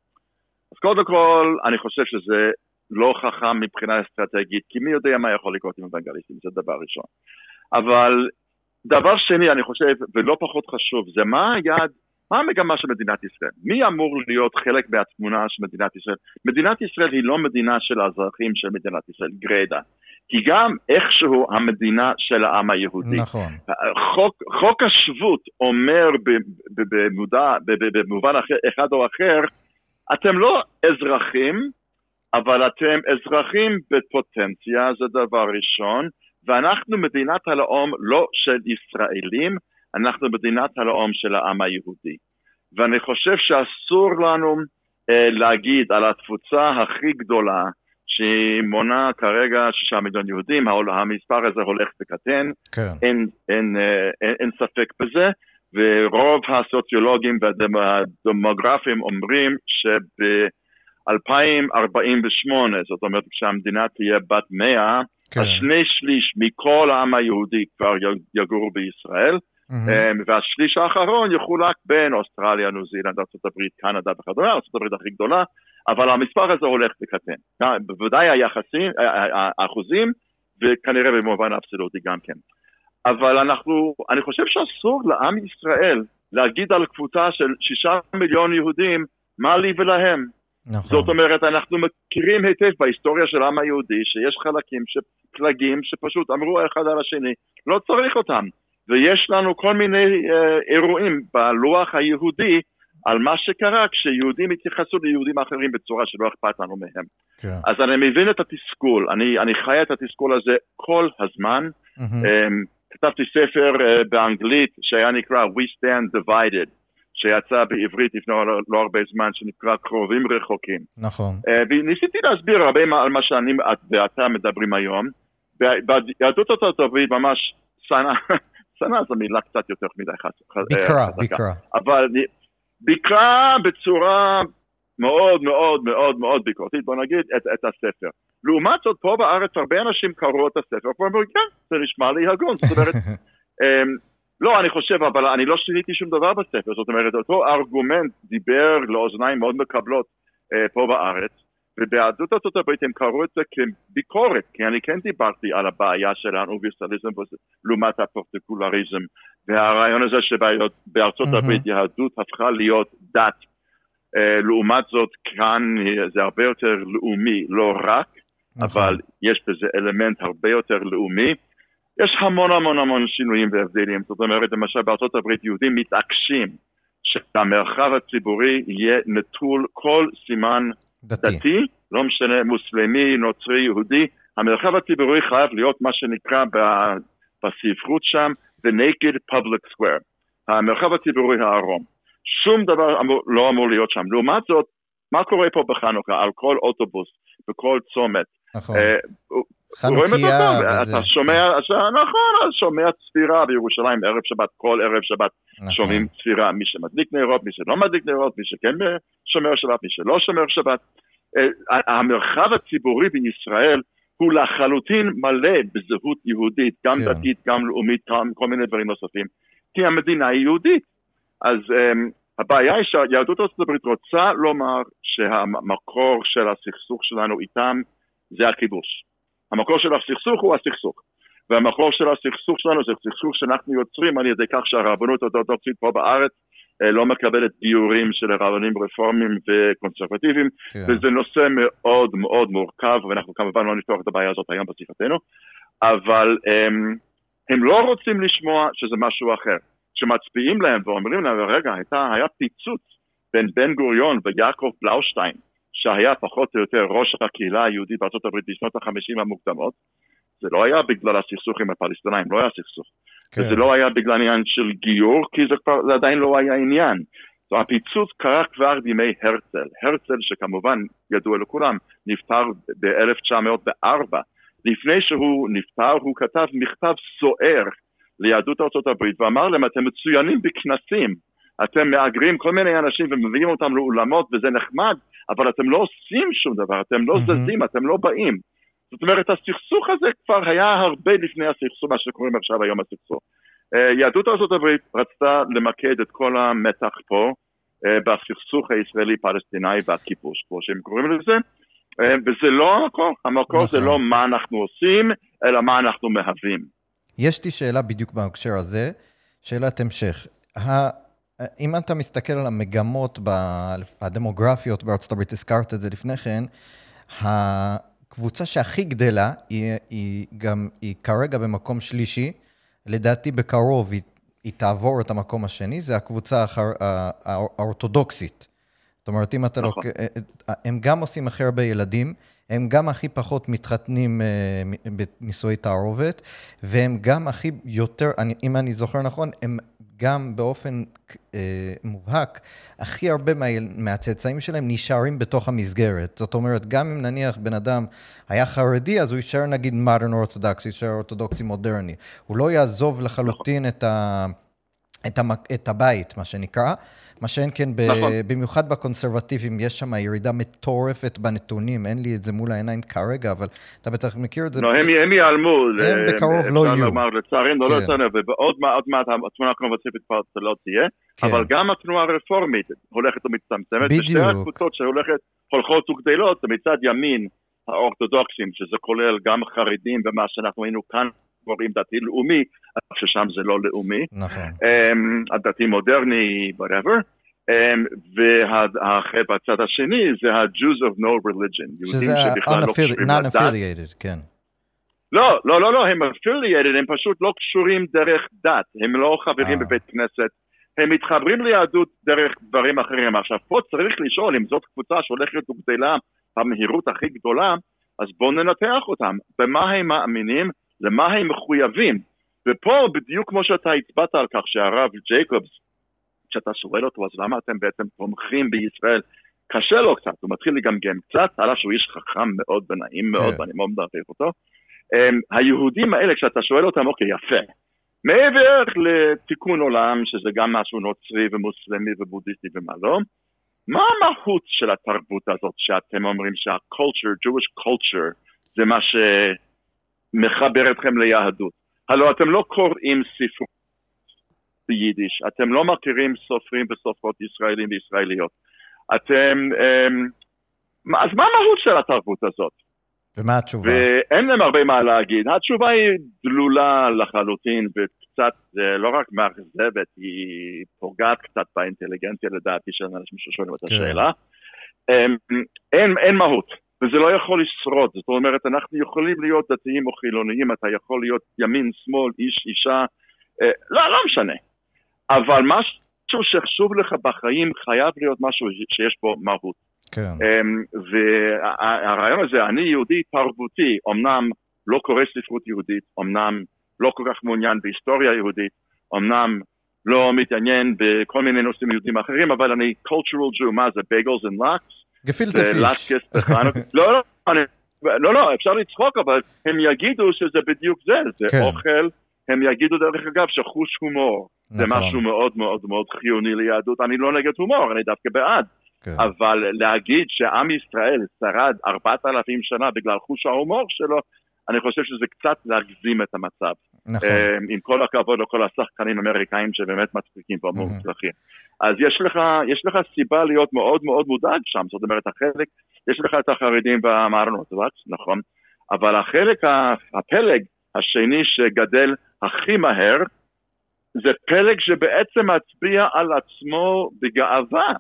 אז קודם כל, אני חושב שזה לא חכם מבחינה אסטרטגית, כי מי יודע מה יכול לקרות עם אוונגליסטים, זה דבר ראשון. אבל דבר שני, אני חושב, ולא פחות חשוב, זה מה היעד מה המגמה של מדינת ישראל? מי אמור להיות חלק מהתמונה של מדינת ישראל? מדינת ישראל היא לא מדינה של האזרחים של מדינת ישראל, גרידא. כי גם איכשהו המדינה של העם היהודי. נכון. חוק, חוק השבות אומר במודע, במובן אחד או אחר, אתם לא אזרחים, אבל אתם אזרחים בפוטנציה, זה דבר ראשון, ואנחנו מדינת הלאום לא של ישראלים, אנחנו מדינת הלאום של העם היהודי. ואני חושב שאסור לנו אה, להגיד על התפוצה הכי גדולה, שהיא מונה כרגע שישה מיליון יהודים, המספר הזה הולך וקטן, כן. אין, אין, אה, אין, אין ספק בזה, ורוב הסוציולוגים והדמוגרפים אומרים שב-2048, זאת אומרת כשהמדינה תהיה בת מאה, כן. השני שליש מכל העם היהודי כבר יגורו בישראל, mm-hmm. והשליש האחרון יחולק בין אוסטרליה, ניו זילנד, ארה"ב, קנדה וכדומה, ארה"ב הכי גדולה, אבל המספר הזה הולך וקטן. בוודאי היחסים, האחוזים, וכנראה במובן אבסולוטי גם כן. אבל אנחנו, אני חושב שאסור לעם ישראל להגיד על קבוצה של שישה מיליון יהודים מה לי ולהם. נכון. זאת אומרת, אנחנו מכירים היטב בהיסטוריה של העם היהודי שיש חלקים, פלגים שפשוט אמרו אחד על השני, לא צריך אותם. ויש לנו כל מיני אה, אירועים בלוח היהודי על מה שקרה כשיהודים התייחסו ליהודים אחרים בצורה שלא אכפת לנו מהם. כן. אז אני מבין את התסכול, אני, אני חי את התסכול הזה כל הזמן. Mm-hmm. כתבתי ספר uh, באנגלית שהיה נקרא We Stand Divided, שיצא בעברית לפני לא, לא הרבה זמן, שנקרא קרובים רחוקים. נכון. Uh, וניסיתי להסביר הרבה על מה שאני ואתה מדברים היום. ביהדות ארצות הברית ממש שנה, שנה זו מילה קצת יותר מדי חזקה. ביקרה, ביקרה. אבל ביקרה בצורה מאוד מאוד מאוד מאוד ביקורתית, בוא נגיד, את, את הספר. לעומת זאת, פה בארץ הרבה אנשים קראו את הספר, ואומרים, כן, זה נשמע לי הגון, זאת אומרת, um, לא, אני חושב, אבל אני לא שיניתי שום דבר בספר, זאת אומרת, אותו ארגומנט דיבר לאוזניים מאוד מקבלות uh, פה בארץ, וביהדות ארצות הברית הם קראו את זה כביקורת, כי אני כן דיברתי על הבעיה של האוניברסליזם לעומת הפרטיקולריזם, והרעיון הזה שבארצות הברית יהדות הפכה להיות דת אה, לעומת זאת, כאן זה הרבה יותר לאומי, לא רק, נכון. אבל יש בזה אלמנט הרבה יותר לאומי. יש המון המון המון שינויים והבדלים, זאת אומרת, למשל בארצות הברית יהודים מתעקשים שהמרחב הציבורי יהיה נטול כל סימן דתי, דתי לא משנה מוסלמי, נוצרי, יהודי, המרחב הציבורי חייב להיות מה שנקרא בספרות שם The Naked Public Square, המרחב הציבורי הערום. שום דבר אמור, לא אמור להיות שם. לעומת זאת, מה קורה פה בחנוכה על כל אוטובוס, בכל צומת? נכון. אה, חנוכיה וזה. אתה שומע, נכון, אז שומע צפירה בירושלים ערב שבת, כל ערב שבת נכון. שומעים צפירה, מי שמדליק נרות, מי שלא מדליק נרות, מי שכן שומר שבת, מי שלא שומר שבת. אה, המרחב הציבורי בישראל הוא לחלוטין מלא בזהות יהודית, גם כן. דתית, גם לאומית, גם כל מיני דברים נוספים, כי המדינה היא יהודית. אז um, הבעיה היא שיהדות ארצות הברית רוצה לומר שהמקור של הסכסוך שלנו איתם זה הכיבוש. המקור של הסכסוך הוא הסכסוך. והמקור של הסכסוך שלנו זה סכסוך שאנחנו יוצרים על ידי כך שהרבנות האורתודוקסית פה בארץ אה, לא מקבלת גיורים של רבנים רפורמים וקונסרבטיביים, yeah. כן. וזה נושא מאוד מאוד מורכב, ואנחנו כמובן לא נפתוח את הבעיה הזאת היום בשיחתנו, אבל הם, הם לא רוצים לשמוע שזה משהו אחר. שמצביעים להם ואומרים להם, רגע, הייתה, היה פיצוץ בין בן גוריון ויעקב בלאושטיין, שהיה פחות או יותר ראש הקהילה היהודית בארצות הברית בשנות החמישים המוקדמות, זה לא היה בגלל הסכסוך עם הפלסטינאים, לא היה סכסוך. כן. וזה לא היה בגלל עניין של גיור, כי זה, כבר, זה עדיין לא היה עניין. So, הפיצוץ קרה כבר בימי הרצל. הרצל, שכמובן ידוע לכולם, נפטר ב-1904. לפני שהוא נפטר, הוא כתב מכתב סוער ליהדות ארצות הברית ואמר להם, אתם מצוינים בכנסים, אתם מהגרים כל מיני אנשים ומביאים אותם לאולמות וזה נחמד, אבל אתם לא עושים שום דבר, אתם לא mm-hmm. זזים, אתם לא באים. זאת אומרת, הסכסוך הזה כבר היה הרבה לפני הסכסוך, מה שקוראים עכשיו היום הסכסוך. אה, יהדות ארה"ב רצתה למקד את כל המתח פה אה, בסכסוך הישראלי-פלסטיני והכיבוש, כמו שהם קוראים לזה, אה, וזה לא המקור, המקור זה נכון. לא מה אנחנו עושים, אלא מה אנחנו מהווים. יש לי שאלה בדיוק בהקשר הזה, שאלת המשך. אם אתה מסתכל על המגמות הדמוגרפיות בארצות הברית, הזכרת את זה לפני כן, הקבוצה שהכי גדלה היא, היא גם, היא כרגע במקום שלישי, לדעתי בקרוב היא, היא תעבור את המקום השני, זה הקבוצה האורתודוקסית. זאת אומרת, אם אתה נכון. לוקח, אה, אה, הם גם עושים הכי הרבה ילדים, הם גם הכי פחות מתחתנים אה, בנישואי תערובת, והם גם הכי יותר, אני, אם אני זוכר נכון, הם גם באופן אה, מובהק, הכי הרבה מה, מהצאצאים שלהם נשארים בתוך המסגרת. זאת אומרת, גם אם נניח בן אדם היה חרדי, אז הוא יישאר נגיד modern הוא יישאר אורתודוקסי מודרני. הוא לא יעזוב לחלוטין את, ה, את, המ, את הבית, מה שנקרא. מה שאין כן, ב... נכון. במיוחד בקונסרבטיבים, יש שם ירידה מטורפת בנתונים, אין לי את זה מול העיניים כרגע, אבל אתה בטח מכיר את זה. לא, הם, הם ייעלמו. הם בקרוב לא יהיו. לומר, לצערנו, לא לצערנו, כן. ובעוד מעט התמונה הקונברסיבית כבר לא תהיה, כן. אבל גם התנועה הרפורמית הולכת ומצטמצמת. בדיוק. ושתי הקבוצות שהולכת, הולכות וגדלות, מצד ימין האורתודוקסים, שזה כולל גם חרדים ומה שאנחנו היינו כאן קוראים דתי לאומי, ששם זה לא לאומי. נכון. Um, הדתי מודרני, whatever. Um, ובצד השני זה ה-Jews of no religion. שזה non-affiliated, כן. לא, לא, לא, לא, הם affiliated, הם פשוט לא קשורים דרך דת, הם לא חברים אה. בבית כנסת, הם מתחברים ליהדות דרך דברים אחרים. עכשיו, פה צריך לשאול אם זאת קבוצה שהולכת וגדלה במהירות הכי גדולה, אז בואו ננתח אותם. במה הם מאמינים? למה הם מחויבים. ופה בדיוק כמו שאתה הצבעת על כך שהרב ג'ייקובס, כשאתה שואל אותו אז למה אתם בעצם תומכים בישראל, קשה לו קצת, הוא מתחיל לגמגם קצת, על אף שהוא איש חכם מאוד ונעים מאוד, כן. ואני מאוד מעריך אותו. Um, היהודים האלה, כשאתה שואל אותם, אוקיי, יפה. מעבר לתיקון עולם, שזה גם משהו נוצרי ומוסלמי ובודהיסטי ומה לא, מה המהות של התרבות הזאת שאתם אומרים שה-culture, Jewish culture, זה מה ש... מחבר אתכם ליהדות. הלוא אתם לא קוראים ספרות ביידיש, אתם לא מכירים סופרים וסופרות ישראלים וישראליות. אתם... אמ, אז מה המהות של התרבות הזאת? ומה התשובה? ואין להם הרבה מה להגיד. התשובה היא דלולה לחלוטין וקצת, לא רק מאכזבת, היא פוגעת קצת באינטליגנציה לדעתי של אנשים ששואלים את כן. השאלה. כן. אין, אין מהות. וזה לא יכול לשרוד, זאת אומרת, אנחנו יכולים להיות דתיים או חילוניים, אתה יכול להיות ימין, שמאל, איש, אישה, אה, לא, לא משנה. אבל משהו שחשוב לך בחיים חייב להיות משהו שיש בו מהות. כן. אמ, והרעיון הזה, אני יהודי תרבותי, אמנם לא קורא ספרות יהודית, אמנם לא כל כך מעוניין בהיסטוריה יהודית, אמנם לא מתעניין בכל מיני נושאים יהודים אחרים, אבל אני cultural Jew, מה זה, בייגלס ולקס? גפילטה פיש. לא, לא, לא, לא, אפשר לצחוק, אבל הם יגידו שזה בדיוק זה, זה כן. אוכל. הם יגידו דרך אגב שחוש הומור נכון. זה משהו מאוד מאוד מאוד חיוני ליהדות, אני לא נגד הומור, אני דווקא בעד. כן. אבל להגיד שעם ישראל שרד ארבעת אלפים שנה בגלל חוש ההומור שלו, אני חושב שזה קצת להגזים את המצב. נכון. עם כל הכבוד לכל השחקנים האמריקאים שבאמת מצחיקים ומוצלחים. אז יש לך, יש לך סיבה להיות מאוד מאוד מודאג שם, זאת אומרת, החלק, יש לך את החרדים והמארנוטבקס, נכון, אבל החלק, הפלג השני שגדל הכי מהר, זה פלג שבעצם מצביע על עצמו בגאווה,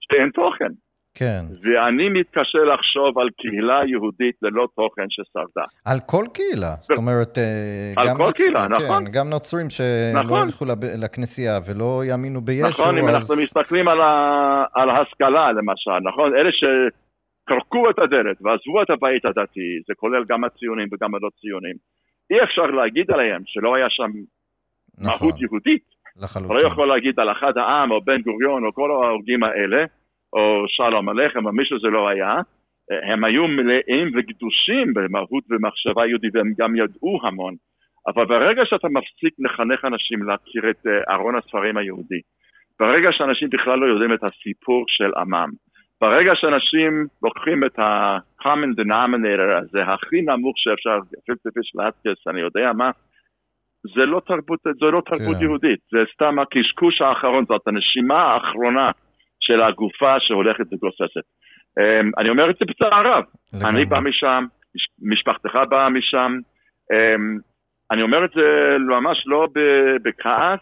שאין תוכן. כן. ואני מתקשה לחשוב על קהילה יהודית ללא תוכן ששרדה. על כל קהילה, זאת אומרת... אה, על כל נוצ... קהילה, כן, נכון. גם נוצרים שלא נכון. ילכו לכנסייה ולא יאמינו בישו, נכון, אז... אם אנחנו מסתכלים על, ה... על ההשכלה למשל, נכון? אלה שטרקו את הדלת ועזבו את הבית הדתי, זה כולל גם הציונים וגם הלא ציונים. אי אפשר להגיד עליהם שלא היה שם נכון. מהות יהודית. לחלוטין. אתה לא יכול להגיד על אחד העם או בן גוריון או כל ההורגים האלה. או שלום עליכם, או מי שזה לא היה, הם היו מלאים וקדושים במהות ומחשבה יהודית, והם גם ידעו המון. אבל ברגע שאתה מפסיק לחנך אנשים להכיר את אה, ארון הספרים היהודי, ברגע שאנשים בכלל לא יודעים את הסיפור של עמם, ברגע שאנשים לוקחים את ה-common denominator הזה, הכי נמוך שאפשר, פילטפיש לאטקס, אני יודע מה, זה לא תרבות, זה לא תרבות כן. יהודית, זה סתם הקשקוש האחרון, זאת הנשימה האחרונה של הגופה שהולכת וגוססת. אמ, אני אומר את זה בצער רב. אני בא משם, משפחתך באה משם. אמ, אני אומר את זה ממש לא בכעס,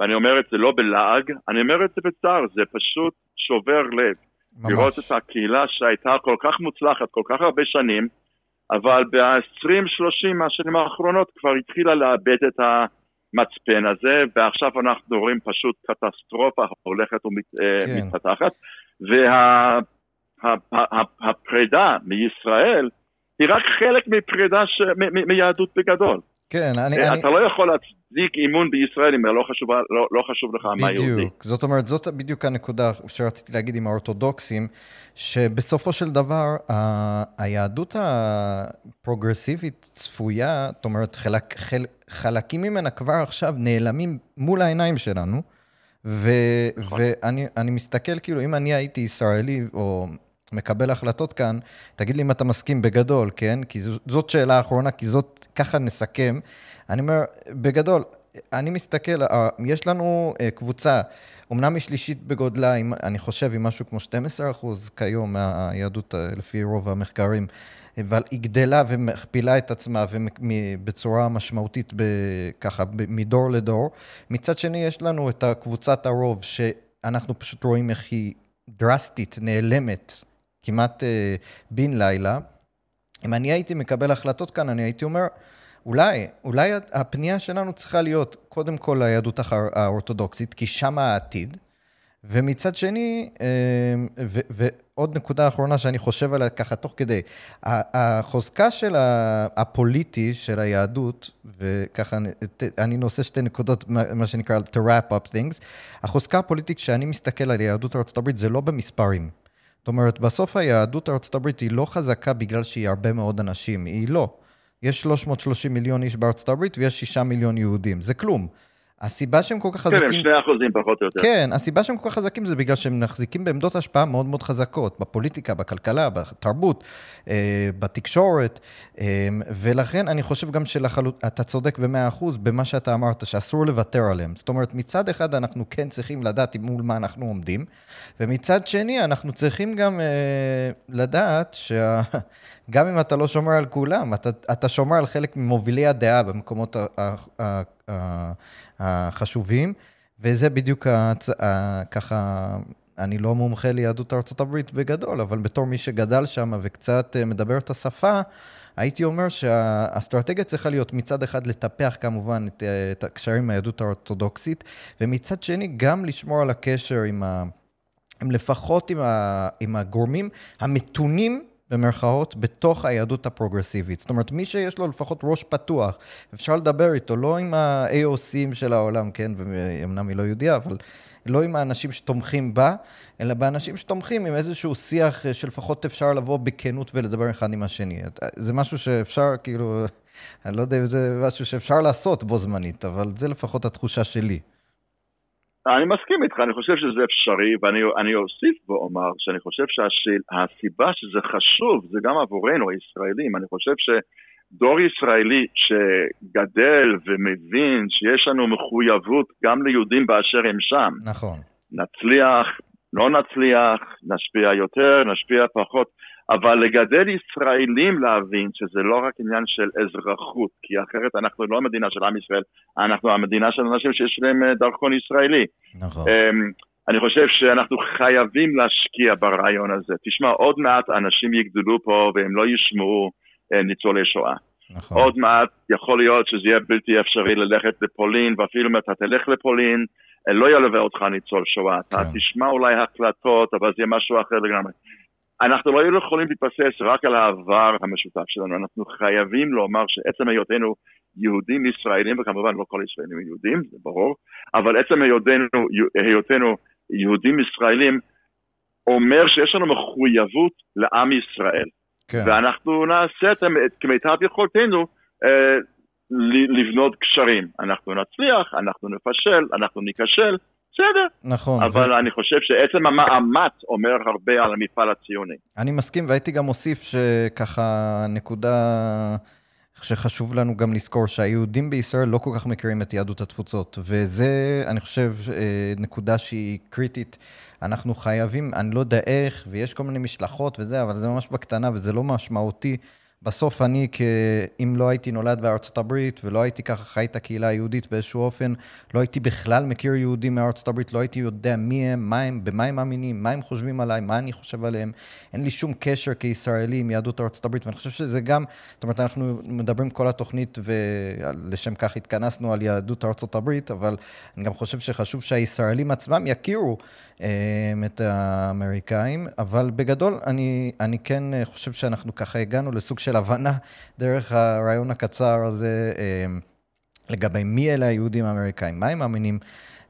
ואני אומר את זה לא בלעג, אני אומר את זה בצער, זה פשוט שובר לב. ממש. לראות את הקהילה שהייתה כל כך מוצלחת כל כך הרבה שנים, אבל ב-20-30 מהשנים האחרונות כבר התחילה לאבד את המצפן הזה, ועכשיו אנחנו רואים פשוט קטסטרופה הולכת ומתפתחת, כן. והפרידה מישראל היא רק חלק מפרידה ש... מיהדות בגדול. כן, אני... אתה אני... לא יכול להצדיק אימון בישראל אם לא חשוב, לא, לא חשוב לך מה יהודי. בדיוק, זאת אומרת, זאת בדיוק הנקודה שרציתי להגיד עם האורתודוקסים, שבסופו של דבר, ה... היהדות הפרוגרסיבית צפויה, זאת אומרת, חלק, חל... חלקים ממנה כבר עכשיו נעלמים מול העיניים שלנו, ו... נכון. ואני מסתכל, כאילו, אם אני הייתי ישראלי, או מקבל החלטות כאן, תגיד לי אם אתה מסכים בגדול, כן? כי זאת שאלה אחרונה, כי זאת, ככה נסכם. אני אומר, בגדול, אני מסתכל, אה, יש לנו אה, קבוצה, אמנם היא שלישית בגודלה, אני חושב, עם משהו כמו 12 אחוז כיום מהיהדות, אה, לפי רוב המחקרים, אבל היא גדלה ומכפילה את עצמה בצורה משמעותית, ככה, מדור לדור. מצד שני, יש לנו את קבוצת הרוב, שאנחנו פשוט רואים איך היא דרסטית, נעלמת כמעט אה, בן לילה. אם אני הייתי מקבל החלטות כאן, אני הייתי אומר, אולי, אולי הפנייה שלנו צריכה להיות קודם כל ליהדות האורתודוקסית, כי שם העתיד, ומצד שני, אה, ועוד נקודה אחרונה שאני חושב עליה ככה תוך כדי, החוזקה של הפוליטי של היהדות, וככה אני נושא שתי נקודות, מה שנקרא to wrap up things, החוזקה הפוליטית כשאני מסתכל על יהדות הברית זה לא במספרים. זאת אומרת, בסוף היהדות ארצות הברית היא לא חזקה בגלל שהיא הרבה מאוד אנשים, היא לא. יש 330 מיליון איש בארצות הברית ויש 6 מיליון יהודים, זה כלום. הסיבה שהם כל כך חזקים... כן, הם שני אחוזים פחות או יותר. כן, הסיבה שהם כל כך חזקים זה בגלל שהם מחזיקים בעמדות השפעה מאוד מאוד חזקות, בפוליטיקה, בכלכלה, בתרבות, אה, בתקשורת, אה, ולכן אני חושב גם שאתה צודק במאה אחוז במה שאתה אמרת, שאסור לוותר עליהם. זאת אומרת, מצד אחד אנחנו כן צריכים לדעת מול מה אנחנו עומדים, ומצד שני אנחנו צריכים גם אה, לדעת שה... גם אם אתה לא שומר על כולם, אתה, אתה שומר על חלק ממובילי הדעה במקומות ה, ה, ה, ה, החשובים, וזה בדיוק הצ... ה, ככה, אני לא מומחה ליהדות ארה"ב בגדול, אבל בתור מי שגדל שם וקצת אה, מדבר את השפה, הייתי אומר שהאסטרטגיה צריכה להיות מצד אחד לטפח כמובן את, אה, את הקשרים עם היהדות האורתודוקסית, ומצד שני גם לשמור על הקשר עם ה... עם לפחות עם, ה, עם הגורמים המתונים במרכאות, בתוך היהדות הפרוגרסיבית. זאת אומרת, מי שיש לו לפחות ראש פתוח, אפשר לדבר איתו, לא עם ה-AOCים של העולם, כן, ואומנם היא לא יהודייה, אבל לא עם האנשים שתומכים בה, אלא באנשים שתומכים עם איזשהו שיח שלפחות אפשר לבוא בכנות ולדבר אחד עם השני. זה משהו שאפשר, כאילו, אני לא יודע אם זה משהו שאפשר לעשות בו זמנית, אבל זה לפחות התחושה שלי. אני מסכים איתך, אני חושב שזה אפשרי, ואני אוסיף ואומר שאני חושב שהסיבה שזה חשוב זה גם עבורנו הישראלים, אני חושב שדור ישראלי שגדל ומבין שיש לנו מחויבות גם ליהודים באשר הם שם. נכון. נצליח, לא נצליח, נשפיע יותר, נשפיע פחות. אבל לגדל ישראלים להבין שזה לא רק עניין של אזרחות, כי אחרת אנחנו לא המדינה של עם ישראל, אנחנו המדינה של אנשים שיש להם אה, דרכון ישראלי. נכון. אמ, אני חושב שאנחנו חייבים להשקיע ברעיון הזה. תשמע, עוד מעט אנשים יגדלו פה והם לא ישמעו אה, ניצולי שואה. נכון. עוד מעט יכול להיות שזה יהיה בלתי אפשרי ללכת לפולין, ואפילו אם אתה תלך לפולין, אה, לא ילווה אותך ניצול שואה. כן. אתה תשמע אולי הקלטות, אבל זה יהיה משהו אחר לגמרי. אנחנו לא יכולים להתבסס רק על העבר המשותף שלנו, אנחנו חייבים לומר שעצם היותנו יהודים ישראלים, וכמובן לא כל ישראלים יהודים, זה ברור, אבל עצם היותנו, היותנו יהודים ישראלים אומר שיש לנו מחויבות לעם ישראל. כן. ואנחנו נעשה את כמיטב יכולתנו אה, לבנות קשרים. אנחנו נצליח, אנחנו נפשל, אנחנו ניכשל, בסדר. נכון. אבל ו... אני חושב שעצם המאמץ אומר הרבה על המפעל הציוני. אני מסכים, והייתי גם מוסיף שככה נקודה שחשוב לנו גם לזכור שהיהודים בישראל לא כל כך מכירים את יהדות התפוצות, וזה, אני חושב, אה, נקודה שהיא קריטית. אנחנו חייבים, אני לא יודע איך, ויש כל מיני משלחות וזה, אבל זה ממש בקטנה וזה לא משמעותי. בסוף אני, אם לא הייתי נולד בארצות הברית ולא הייתי ככה חי את הקהילה היהודית באיזשהו אופן, לא הייתי בכלל מכיר יהודים מארצות הברית, לא הייתי יודע מי הם, מה הם, במה הם מאמינים, מה הם חושבים עליי, מה אני חושב עליהם. אין לי שום קשר כישראלי עם יהדות ארצות הברית, ואני חושב שזה גם, זאת אומרת, אנחנו מדברים כל התוכנית ולשם כך התכנסנו על יהדות ארצות הברית, אבל אני גם חושב שחשוב שהישראלים עצמם יכירו את האמריקאים, אבל בגדול אני, אני כן חושב שאנחנו ככה הגענו לסוג של הבנה דרך הרעיון הקצר הזה אה, לגבי מי אלה היהודים האמריקאים, מה הם מאמינים.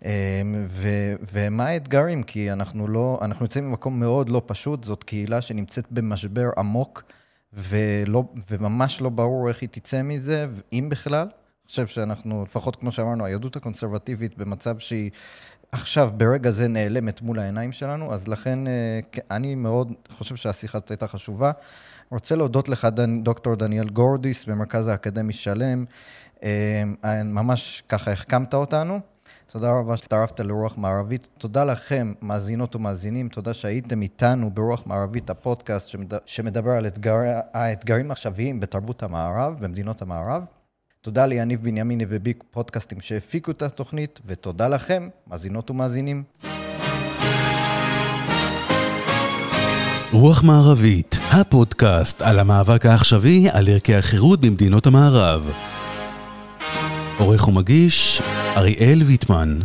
אה, ו- ומה האתגרים? כי אנחנו לא, אנחנו נמצאים במקום מאוד לא פשוט, זאת קהילה שנמצאת במשבר עמוק, ולא, וממש לא ברור איך היא תצא מזה, אם בכלל. אני חושב שאנחנו, לפחות כמו שאמרנו, היהדות הקונסרבטיבית במצב שהיא עכשיו, ברגע זה נעלמת מול העיניים שלנו, אז לכן אה, אני מאוד חושב שהשיחה הייתה חשובה. רוצה להודות לך, דוקטור דניאל גורדיס, במרכז האקדמי שלם. אה, ממש ככה החכמת אותנו. תודה רבה שהצטרפת לרוח מערבית. תודה לכם, מאזינות ומאזינים, תודה שהייתם איתנו ברוח מערבית, הפודקאסט שמדבר על אתגר, האתגרים העכשוויים בתרבות המערב, במדינות המערב. תודה ליניב בנימיני וביג פודקאסטים שהפיקו את התוכנית, ותודה לכם, מאזינות ומאזינים. רוח מערבית, הפודקאסט על המאבק העכשווי על ערכי החירות במדינות המערב. עורך ומגיש, אריאל ויטמן.